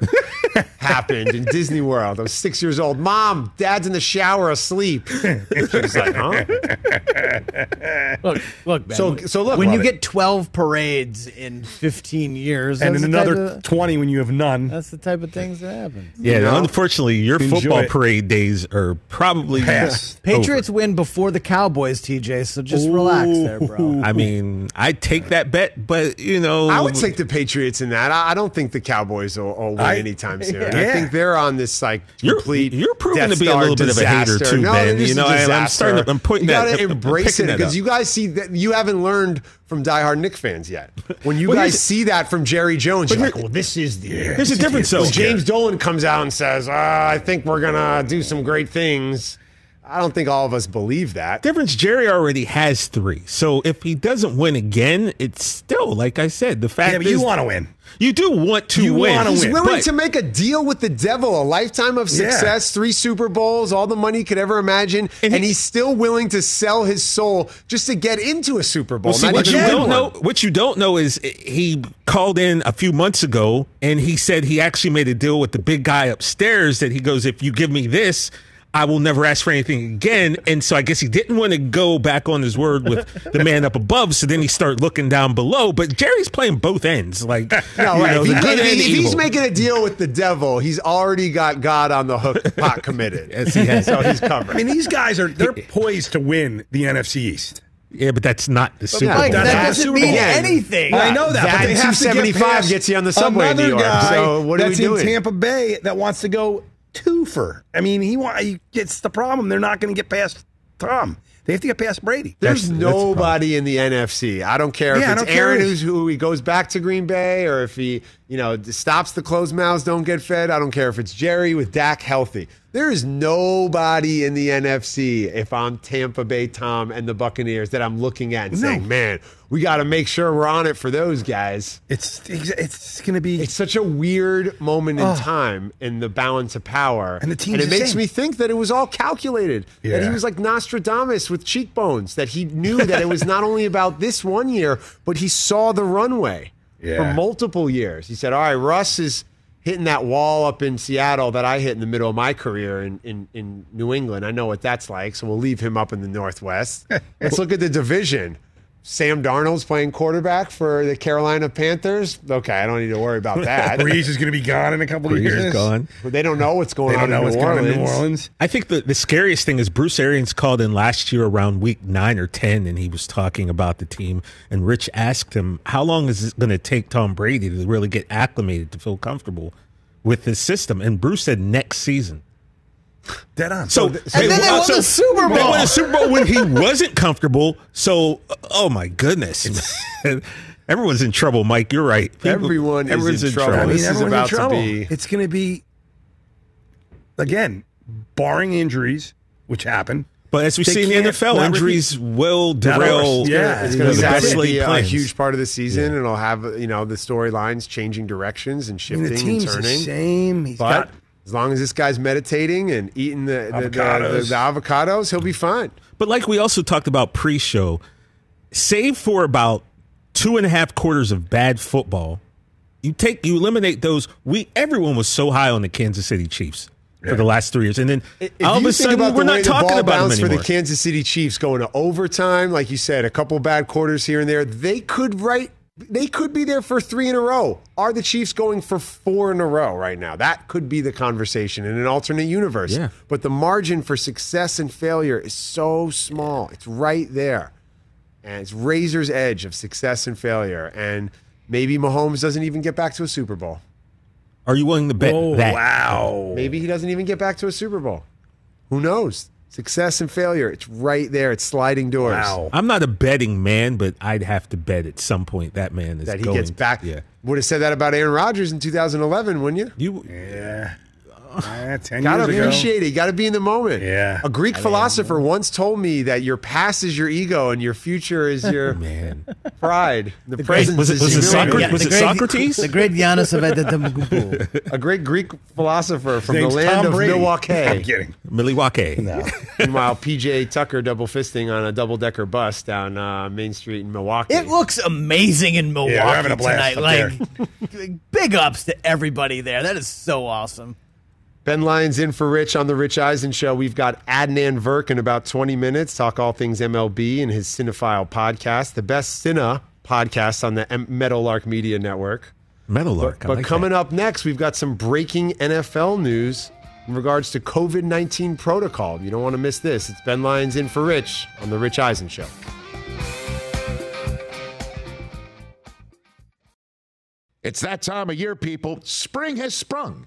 happened in Disney World. I was six years old. Mom, Dad's in the shower asleep. She was like, huh? Look, look, Ben, So- so look, when you it. get twelve parades in fifteen years, and in another of- 20 when you have none. that's the type of things that happen. Yeah, You know? unfortunately, your Enjoy football it. parade days are probably Past. Patriots win before the Cowboys, TJ. So just relax there, bro. I mean, I'd take that bet, but you know, I would take the Patriots in that. I, I don't think the Cowboys will, will win I- anytime soon. I think they're on this like You're- complete. you're proving Death to be a little bit of a hater too, no, Ben. You know, I- I'm starting to- I'm putting you that- gotta I'm embrace it because you guys see that you haven't learned from diehard Knick fans yet. When you Well, guys see that from Jerry Jones, you're like, "Well, this is the." There's a difference. When James Dolan comes out and says, uh, "I think we're gonna do some great things," I don't think all of us believe that. difference. Jerry already has three, so if he doesn't win again, it's still like I said. The fact Yeah, but is, you want to win. you do want to You win. He's win, willing to make a deal with the devil, a lifetime of Yeah. success, three Super Bowls, all the money he could ever imagine, and, And he- he's still willing to sell his soul just to get into a Super Bowl. Well, see, what you don't one. know, what you don't know is he called in a few months ago and he said he actually made a deal with the big guy upstairs that he goes, if you give me this, I will never ask for anything again. And so I guess he didn't want to go back on his word with the man up above. So then he started looking down below. But Jerry's playing both ends, like No, you right. know, if, the he- good if he- and if he's making a deal with the devil, he's already got God on the hook, pot committed. Yes, he has. So he's covered. I mean, these guys are they're poised to win the NFC East. yeah, but that's not the Super yeah, Bowl. Like, that not doesn't mean Bowl. anything. I know that, That but they and have to get 275 past gets you on the subway in another New York. Guy So what are we that's doing? in Tampa Bay that wants to go twofer. I mean, he want. It's the problem. They're not going to get past Tom. They have to get past Brady. There's That's- that's the nobody in the NFC. I don't care Yeah, if it's don't care Aaron who's who he goes back to Green Bay or if he, you know, stops the closed mouths don't get fed. I don't care if it's Jerry with Dak healthy. There is nobody in the NFC if I'm Tampa Bay Tom and the Buccaneers that I'm looking at and No. saying, "Man, we got to make sure we're on it for those guys." It's it's going to be. It's such a weird moment in time in the balance of power. And the team's And it makes same. me think that it was all calculated. That he was like Nostradamus with cheekbones, that he knew that it was not only about this one year, but he saw the runway for multiple years. He said, All right, Russ is hitting that wall up in Seattle that I hit in the middle of my career in, in, in New England. I know what that's like, so we'll leave him up in the Northwest. Let's look at the division. Sam Darnold's playing quarterback for the Carolina Panthers. Okay, I don't need to worry about that. Brees is going to be gone in a couple of years. is gone. But they don't know what's going They don't on know in what's New going on Orleans. in New Orleans. I think the, the scariest thing is Bruce Arians called in last year around week nine or 10, and he was talking about the team. And Rich asked him, How long is it going to take Tom Brady to really get acclimated, to feel comfortable with this system? And Bruce said next season. Dead on. So, th- And then they won the Super They won Bowl. a Super Bowl when he wasn't comfortable. So, uh, oh my goodness. Everyone's in trouble, Mike. You're right. People- Everyone is everyone's in trouble. I mean, This is about to be- It's going to be again, barring injuries, which happen. But as we see in the NFL, not injuries will derail Yeah, it's going know, to be laid a, a huge part of the season, and it'll have you know the storylines changing directions and I shifting mean, the team's and the turning. same. He's But got as long as this guy's meditating and eating the the, the, the, Avocados. he'll be fine. But like we also talked about pre-show, save for about two and a half quarters of bad football, you take you eliminate those. We everyone was so high on the Kansas City Chiefs for the last three years, and then If all of a sudden about we're not the talking ball about them bounced for the Kansas City Chiefs going to overtime, like you said, a couple bad quarters here and there, they could right. They could be there for three in a row. Are the Chiefs going for four in a row right now? That could be the conversation in an alternate universe. Yeah. But the margin for success and failure is so small. It's right there. And it's razor's edge of success and failure. And maybe Mahomes doesn't even get back to a Super Bowl. Are you willing to bet Oh that? wow! Maybe he doesn't even get back to a Super Bowl. Who knows? Success and failure. It's right there. It's sliding doors. Wow. I'm not a betting man, but I'd have to bet at some point that man is That he going, gets back. Yeah, Would have said that about Aaron Rodgers in 2011, wouldn't you? you. Yeah. Yeah, ten Gotta years ago. appreciate it. You gotta be in the moment. Yeah. A Greek philosopher once told me that your past is your ego and your future is your Man, pride. The, present was it- is was it humility. Socrates? Was the it great, Socrates? The great Giannis of Antetokounmpo. A great Greek philosopher from the land Tom of Brady. I'm Milwaukee. kidding. Milwaukee. No. Meanwhile, PJ Tucker double fisting on a double decker bus down uh, Main Street in Milwaukee. It looks amazing in Milwaukee they're having a blast tonight. up Like, big ups to everybody there. That is so awesome. Ben Lyons in for Rich on the Rich Eisen Show. We've got Adnan Virk in about 20 minutes. Talk all things MLB and his Cinephile podcast, the best Cine podcast on the M- Meadowlark Media Network. Meadowlark. But, but coming up next, we've got some breaking NFL news in regards to COVID 19 protocol. You don't want to miss this. It's Ben Lyons in for Rich on the Rich Eisen Show. It's that time of year, people. Spring has sprung,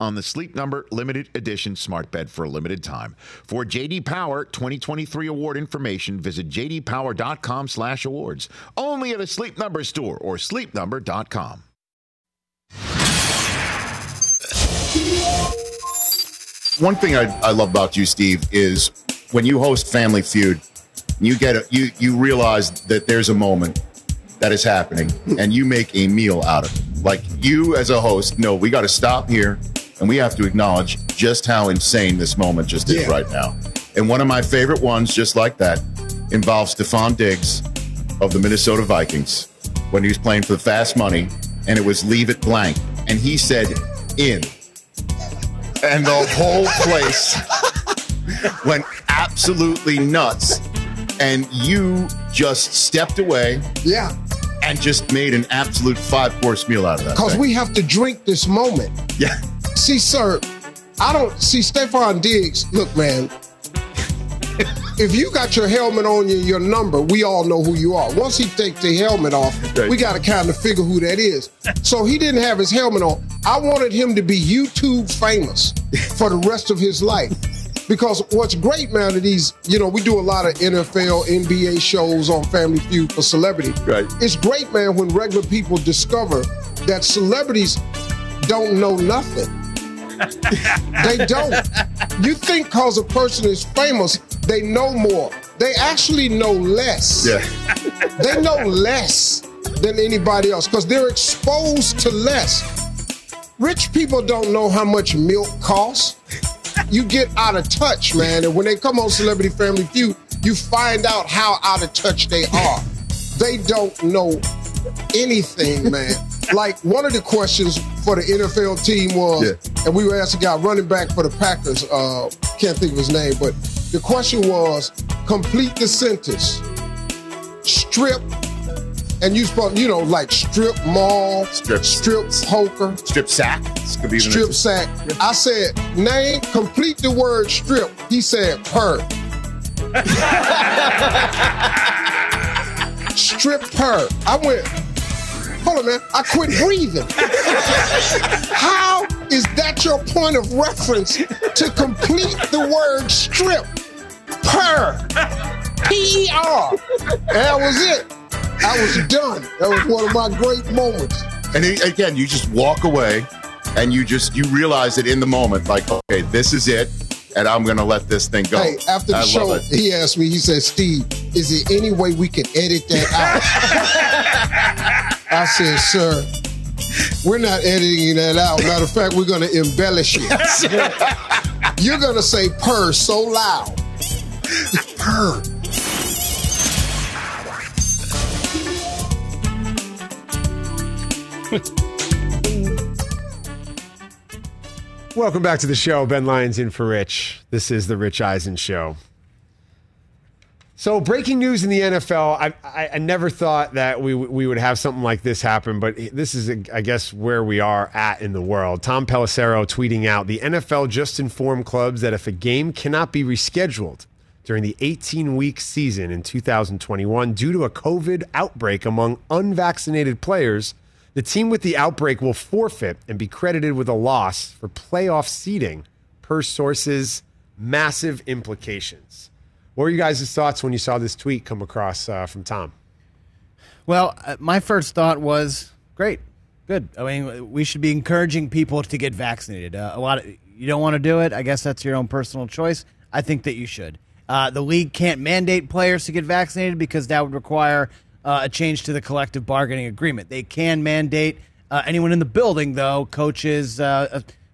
on the Sleep Number limited edition smart bed for a limited time. For JD Power 2023 award information, visit jdpower.com/awards. Only at a Sleep Number store or sleepnumber.com. One thing I, I love about you, Steve, is when you host Family Feud, you get a, you you realize that there's a moment that is happening, and you make a meal out of it. Like you as a host, no, we got to stop here, and we have to acknowledge just how insane this moment just is Yeah. right now. And one of my favorite ones, just like that, involves Stefon Diggs of the Minnesota Vikings when he was playing for the fast money, and it was leave it blank, and he said in, and the whole place went absolutely nuts, and you just stepped away, yeah, and just made an absolute five course meal out of that. Because we have to drink this moment. Yeah. See, sir, I don't see Stefon Diggs. Look, man. If you got your helmet on you, your number, we all know who you are. Once he takes the helmet off, we got to kind of figure who that is. So he didn't have his helmet on. I wanted him to be YouTube famous for the rest of his life. Because what's great, man, are these, you know, we do a lot of NFL, NBA shows on Family Feud for celebrity. Right. It's great, man, when regular people discover that celebrities don't know nothing. They don't. You think because a person is famous, they know more. They actually know less. Yeah. They know less than anybody else because they're exposed to less. Rich people don't know how much milk costs. You get out of touch, man. And when they come on Celebrity Family Feud, you find out how out of touch they are. They don't know anything, man. Like one of the questions for the NFL team was, and we were asking a guy running back for the Packers, uh, can't think of his name, but the question was complete the sentence. Strip, and you supposed, you know, like strip mall, strip, strip poker, strip sack, This could be even strip sack. I said, name, complete the word strip. He said, per. strip per. I went, hold on, man. I quit breathing. How is that your point of reference to complete the word strip? Per. P E R. That was it. I was done. That was one of my great moments. And again, you just walk away, and you just you realize it in the moment, like, okay, this is it, and I'm gonna let this thing go. Hey, after the I show, he asked me, he said, Steve, is there any way we can edit that out? I said, sir, we're not editing that out. Matter of fact, we're going to embellish it. You're going to say purr so loud. Purr. Welcome back to the show. Ben Lyons in for Rich. This is the Rich Eisen Show. So, breaking news in the NFL. I, I, I never thought that we we would have something like this happen, but this is, I guess, where we are at in the world. Tom Pelissero tweeting out: The NFL just informed clubs that if a game cannot be rescheduled during the 18 week season in 2021 due to a COVID outbreak among unvaccinated players, the team with the outbreak will forfeit and be credited with a loss for playoff seeding, per sources. Massive implications. What were you guys' thoughts when you saw this tweet come across uh, from Tom? Well, uh, my first thought was great, good. I mean, we should be encouraging people to get vaccinated. Uh, a lot of you don't want to do it. I guess that's your own personal choice. I think that you should. Uh, the league can't mandate players to get vaccinated because that would require uh, a change to the collective bargaining agreement. They can mandate uh, anyone in the building, though, coaches,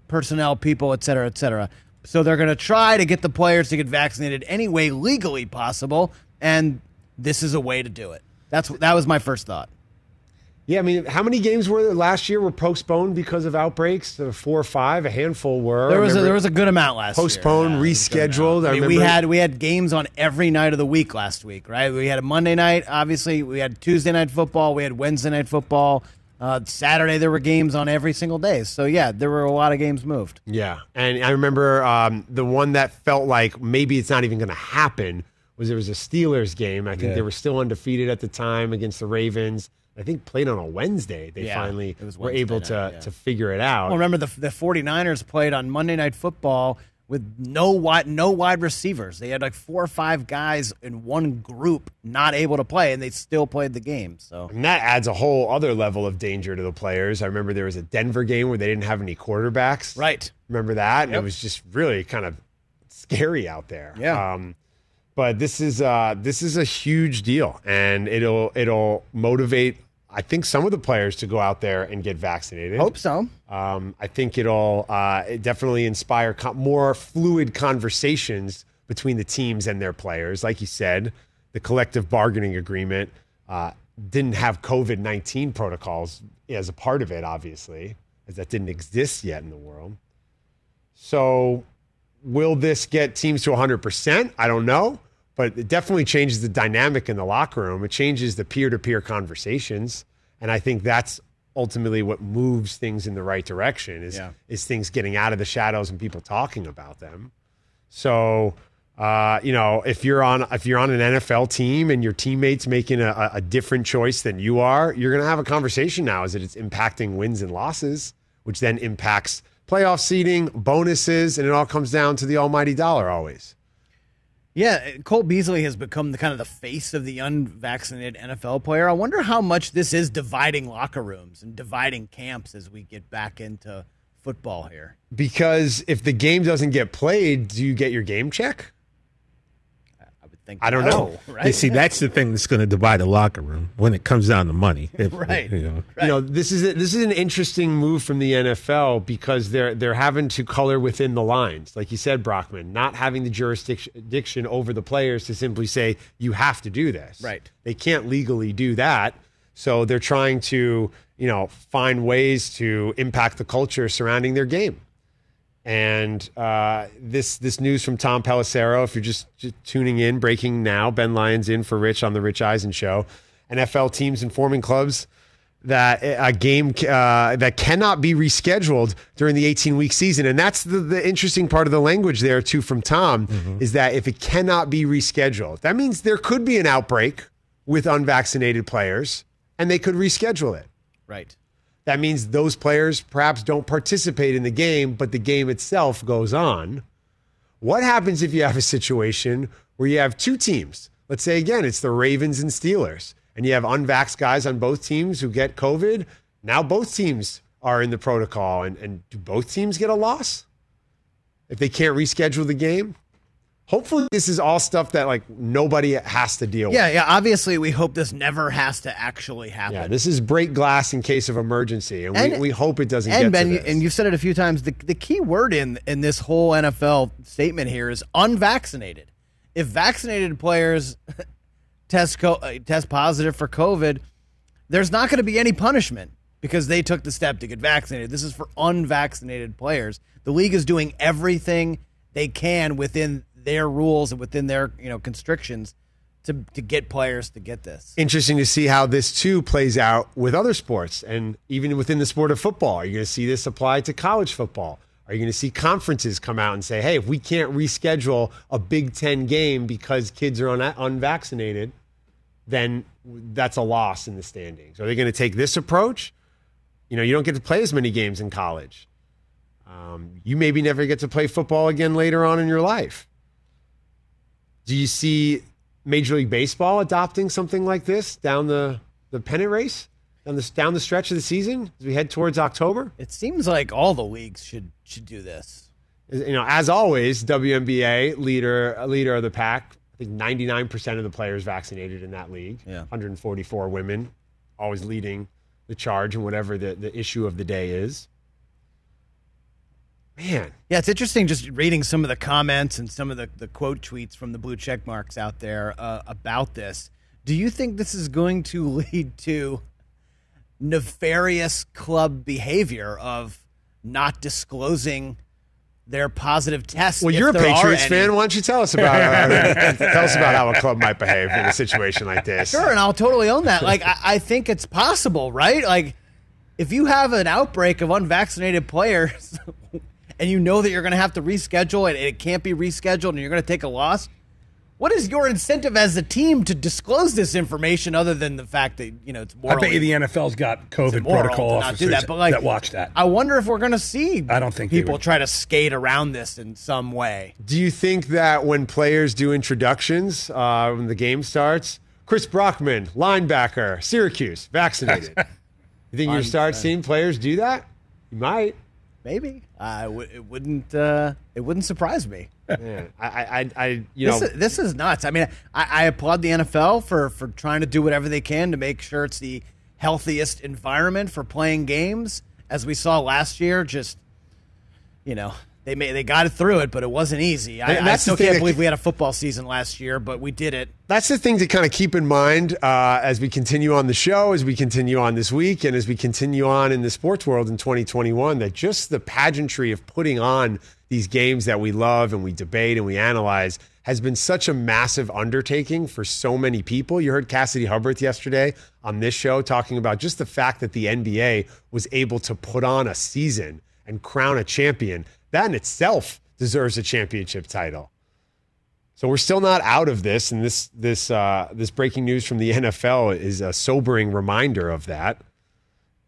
personnel, people, et cetera, et cetera. So they're going to try to get the players to get vaccinated any way legally possible, and this is a way to do it. That's that was my first thought. Yeah, I mean, how many games were there last year were postponed because of outbreaks? Uh, four or five. A handful were. There was a, there was a good amount last year. postponed, rescheduled. I, I mean, remember we had we had games on every night of the week last week, right? We had a Monday night, obviously. We had Tuesday night football. We had Wednesday night football. Uh, Saturday there were games on every single day. So yeah, there were a lot of games moved. Yeah, and I remember um, the one that felt like maybe it's not even going to happen was there was a Steelers game. I think Yeah. they were still undefeated at the time against the Ravens. I think played on a Wednesday. They Yeah, finally it was were able night, to yeah. to figure it out. Well, remember the the 49ers played on Monday night football with no wide no wide receivers. They had like four or five guys in one group not able to play, and they still played the game. So And that adds a whole other level of danger to the players. I remember there was a Denver game where they didn't have any quarterbacks. Right. Remember that? And it was just really kind of scary out there. Yeah. Um, but this is uh, this is a huge deal, and it'll it'll motivate. I think some of the players to go out there and get vaccinated. Hope so. Um, I think it'll uh, it definitely inspire co- more fluid conversations between the teams and their players. Like you said, the collective bargaining agreement uh, didn't have COVID 19 protocols as a part of it, obviously, as that didn't exist yet in the world. So, will this get teams to 100%? I don't know, but it definitely changes the dynamic in the locker room. It changes the peer to peer conversations. And I think that's ultimately what moves things in the right direction is, Yeah. is things getting out of the shadows and people talking about them. So, uh, you know, if you're on if you're on an NFL team and your teammates making a, a- a different choice than you are, you're going to have a conversation now. Is that it's impacting wins and losses, which then impacts playoff seeding, bonuses, and it all comes down to the almighty dollar always. Yeah, Cole Beasley has become the kind of the face of the unvaccinated NFL player. I wonder how much this is dividing locker rooms and dividing camps as we get back into football here. Because if the game doesn't get played, do you get your game check? Think I don't no, know. right? You see, that's the thing that's going to divide the locker room when it comes down to money. If- Right. You know. You know, this is a, this is an interesting move from the NFL because they're they're having to color within the lines, like you said, Brockman, not having the jurisdiction over the players to simply say you have to do this. Right. They can't legally do that, so they're trying to you know find ways to impact the culture surrounding their game. And uh, this this news from Tom Pelissero, if you're just, just tuning in, breaking now, Ben Lyons in for Rich on the Rich Eisen show. NFL teams informing clubs that a game uh, that cannot be rescheduled during the 18 week season, and that's the, the interesting part of the language there too from Tom is that if it cannot be rescheduled, that means there could be an outbreak with unvaccinated players, and they could reschedule it. Right. That means those players perhaps don't participate in the game, but the game itself goes on. What happens if you have a situation where you have two teams? Let's say again, it's the Ravens and Steelers, and you have unvaxxed guys on both teams who get COVID. Now both teams are in the protocol, and, and do both teams get a loss if they can't reschedule the game? Hopefully, this is all stuff that like nobody has to deal with. Yeah, yeah. Obviously, we hope this never has to actually happen. Yeah, this is break glass in case of emergency, and, And- we, we hope it doesn't and get Ben, and you've said it a few times. The the key word in in this whole NFL statement here is unvaccinated. If vaccinated players test co- uh, test positive for COVID, there's not going to be any punishment because they took the step to get vaccinated. This is for unvaccinated players. The league is doing everything they can within their rules and within their you know constrictions to to get players to get this. Interesting to see how this too plays out with other sports and even within the sport of football. Are you going to see this apply to college football? Are you going to see conferences come out and say, hey, if we can't reschedule a Big Ten game because kids are un- unvaccinated, then that's a loss in the standings? Are they going to take this approach? You know, you don't get to play as many games in college. Um, you maybe never get to play football again later on in your life. Do you see Major League Baseball adopting something like this down the, the pennant race, down the, down the stretch of the season as we head towards October? It seems like all the leagues should should do this. You know, as always, WNBA leader leader of the pack. I think 99% of the players vaccinated in that league. Yeah. 144 women, always leading the charge in whatever the, the issue of the day is. Man, Yeah, it's interesting just reading some of the comments and some of the, the quote tweets from the blue check marks out there uh, about this. Do you think this is going to lead to nefarious club behavior of not disclosing their positive tests? well, you're a Patriots fan. Why don't you tell us about uh, tell us about how a club might behave in a situation like this? Sure, and I'll totally own that. Like, I, I think it's possible, right? Like, if you have an outbreak of unvaccinated players and you know that you're going to have to reschedule it and it can't be rescheduled and you're going to take a loss, what is your incentive as a team to disclose this information other than the fact that, you know, it's I bet you the NFL's got COVID immoral protocol to not officers do that, but like, watch that. I wonder if we're going to see I don't think people try to skate around this in some way. Do you think that when players do introductions, uh, when the game starts, Chris Brockman, linebacker, Syracuse, vaccinated? you think you start seeing players do that? You might. Maybe. Uh, it w- it wouldn't. Uh, it wouldn't surprise me. Man, I, I, I, you know, this, is, this is nuts. I mean, I, I applaud the NFL for for trying to do whatever they can to make sure it's the healthiest environment for playing games. As we saw last year, just you know, they may, they got it through it, but it wasn't easy. I, I still can't that- believe we had a football season last year, but we did it. that's the thing to kind of keep in mind uh, as we continue on the show, as we continue on this week, and as we continue on in the sports world in 2021. That just the pageantry of putting on these games that we love and we debate and we analyze has been such a massive undertaking for so many people. You heard Cassidy Hubbarth yesterday on this show talking about just the fact that the NBA was able to put on a season and crown a champion. That in itself deserves a championship title. So we're still not out of this, and this this uh, this breaking news from the NFL is a sobering reminder of that.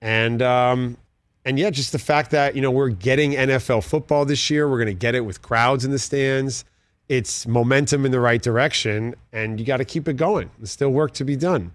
And um, and yeah, just the fact that you know we're getting NFL football this year, we're going to get it with crowds in the stands. It's momentum in the right direction, and you got to keep it going. There's still work to be done.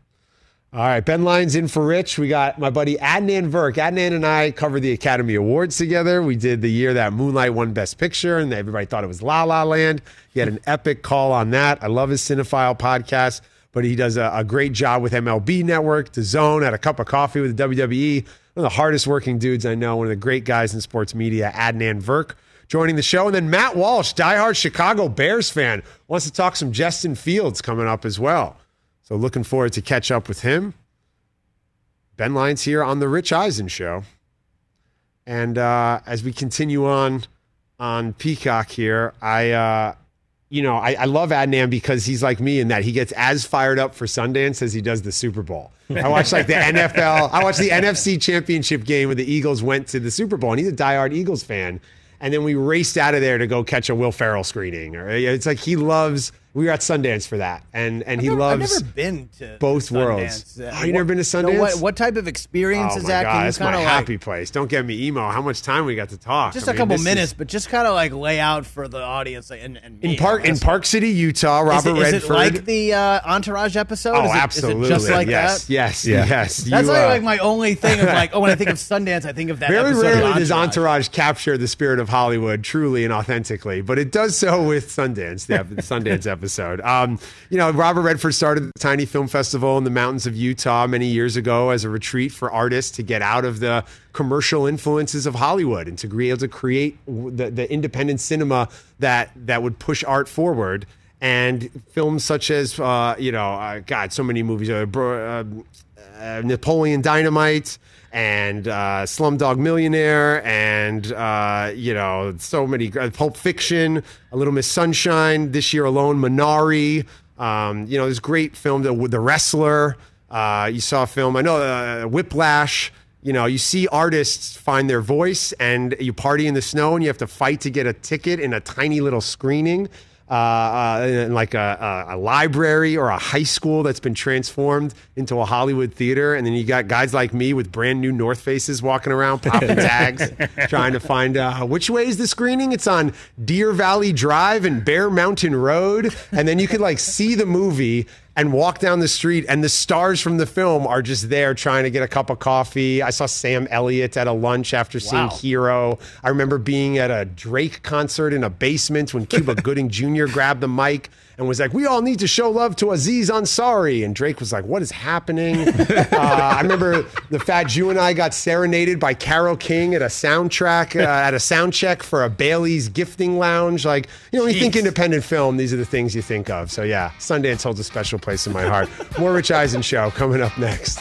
All right, Ben Lyons in for Rich. We got my buddy Adnan Virk. Adnan and I covered the Academy Awards together. We did the year that Moonlight won Best Picture, and everybody thought it was La La Land. He had an epic call on that. I love his Cinephile podcast, but he does a, a great job with MLB Network, The Zone, had a cup of coffee with the WWE. One of the hardest working dudes I know, one of the great guys in sports media, Adnan Virk joining the show. And then Matt Walsh, diehard Chicago Bears fan, wants to talk some Justin Fields coming up as well. So looking forward to catch up with him. Ben Lyons here on the Rich Eisen Show. And uh, as we continue on on Peacock here, I, uh, you know, I, I love Adnan because he's like me in that he gets as fired up for Sundance as he does the Super Bowl. I watched like the NFL, I watched the NFC Championship game where the Eagles went to the Super Bowl, and he's a diehard Eagles fan. And then we raced out of there to go catch a Will Ferrell screening. Or it's like he loves. We were at Sundance for that, and and he I've loves. never been to both Sundance. worlds. Uh, Oh, you never been to so Sundance? what, what type of experience oh is my that? God, Can you it's my kinda, like- happy place. Don't get me emo. How much time we got to talk? just I a mean, couple this is- minutes, but just kind of like lay out for the audience like, and, and in Park in. Park City, Utah. Is Robert it- is Redford. it like the uh, Entourage episode? Oh, is it, absolutely. Is it just like yes, that? yes, Yeah. yes. That's You, like, uh, like my only thing of like, oh, when I think of Sundance, I think of that. Very episode rarely does Entourage. Entourage capture the spirit of Hollywood truly and authentically, but it does so with Sundance, the Sundance episode. Um, you know, Robert Redford started the Tiny Film Festival in the mountains of Utah many years ago as a retreat for artists to get out of the commercial influences of Hollywood and to be able to create the, the independent cinema that that would push art forward. And films such as, uh, you know, uh, God, so many movies, uh, uh, uh, Napoleon Dynamite and uh, Slumdog Millionaire and uh, you know so many uh, Pulp Fiction, A Little Miss Sunshine. This year alone, Minari. Um, you know, this great film, The, the Wrestler. Uh, you saw a film, I know, uh, Whiplash. You know, you see artists find their voice, and you party in the snow, and you have to fight to get a ticket in a tiny little screening uh, uh, in like a, a, a library or a high school that's been transformed into a Hollywood theater. And then you got guys like me with brand new North Faces walking around popping tags, trying to find uh, which way is the screening. It's on Deer Valley Drive and Bear Mountain Road. And then you could like see the movie and walk down the street, and the stars from the film are just there trying to get a cup of coffee. I saw Sam Elliott at a lunch after seeing Wow. Hero. I remember being at a Drake concert in a basement when Cuba Gooding Jr. grabbed the mic and was like, "We all need to show love to Aziz Ansari," and Drake was like, "What is happening?" uh, I remember the Fat Jew and I got serenaded by Carole King at a soundtrack uh, at a sound check for a Bailey's gifting lounge. Like, you know, when you think independent film, these are the things you think of. So yeah, Sundance holds a special place in my heart. More Rich Eisen show coming up next.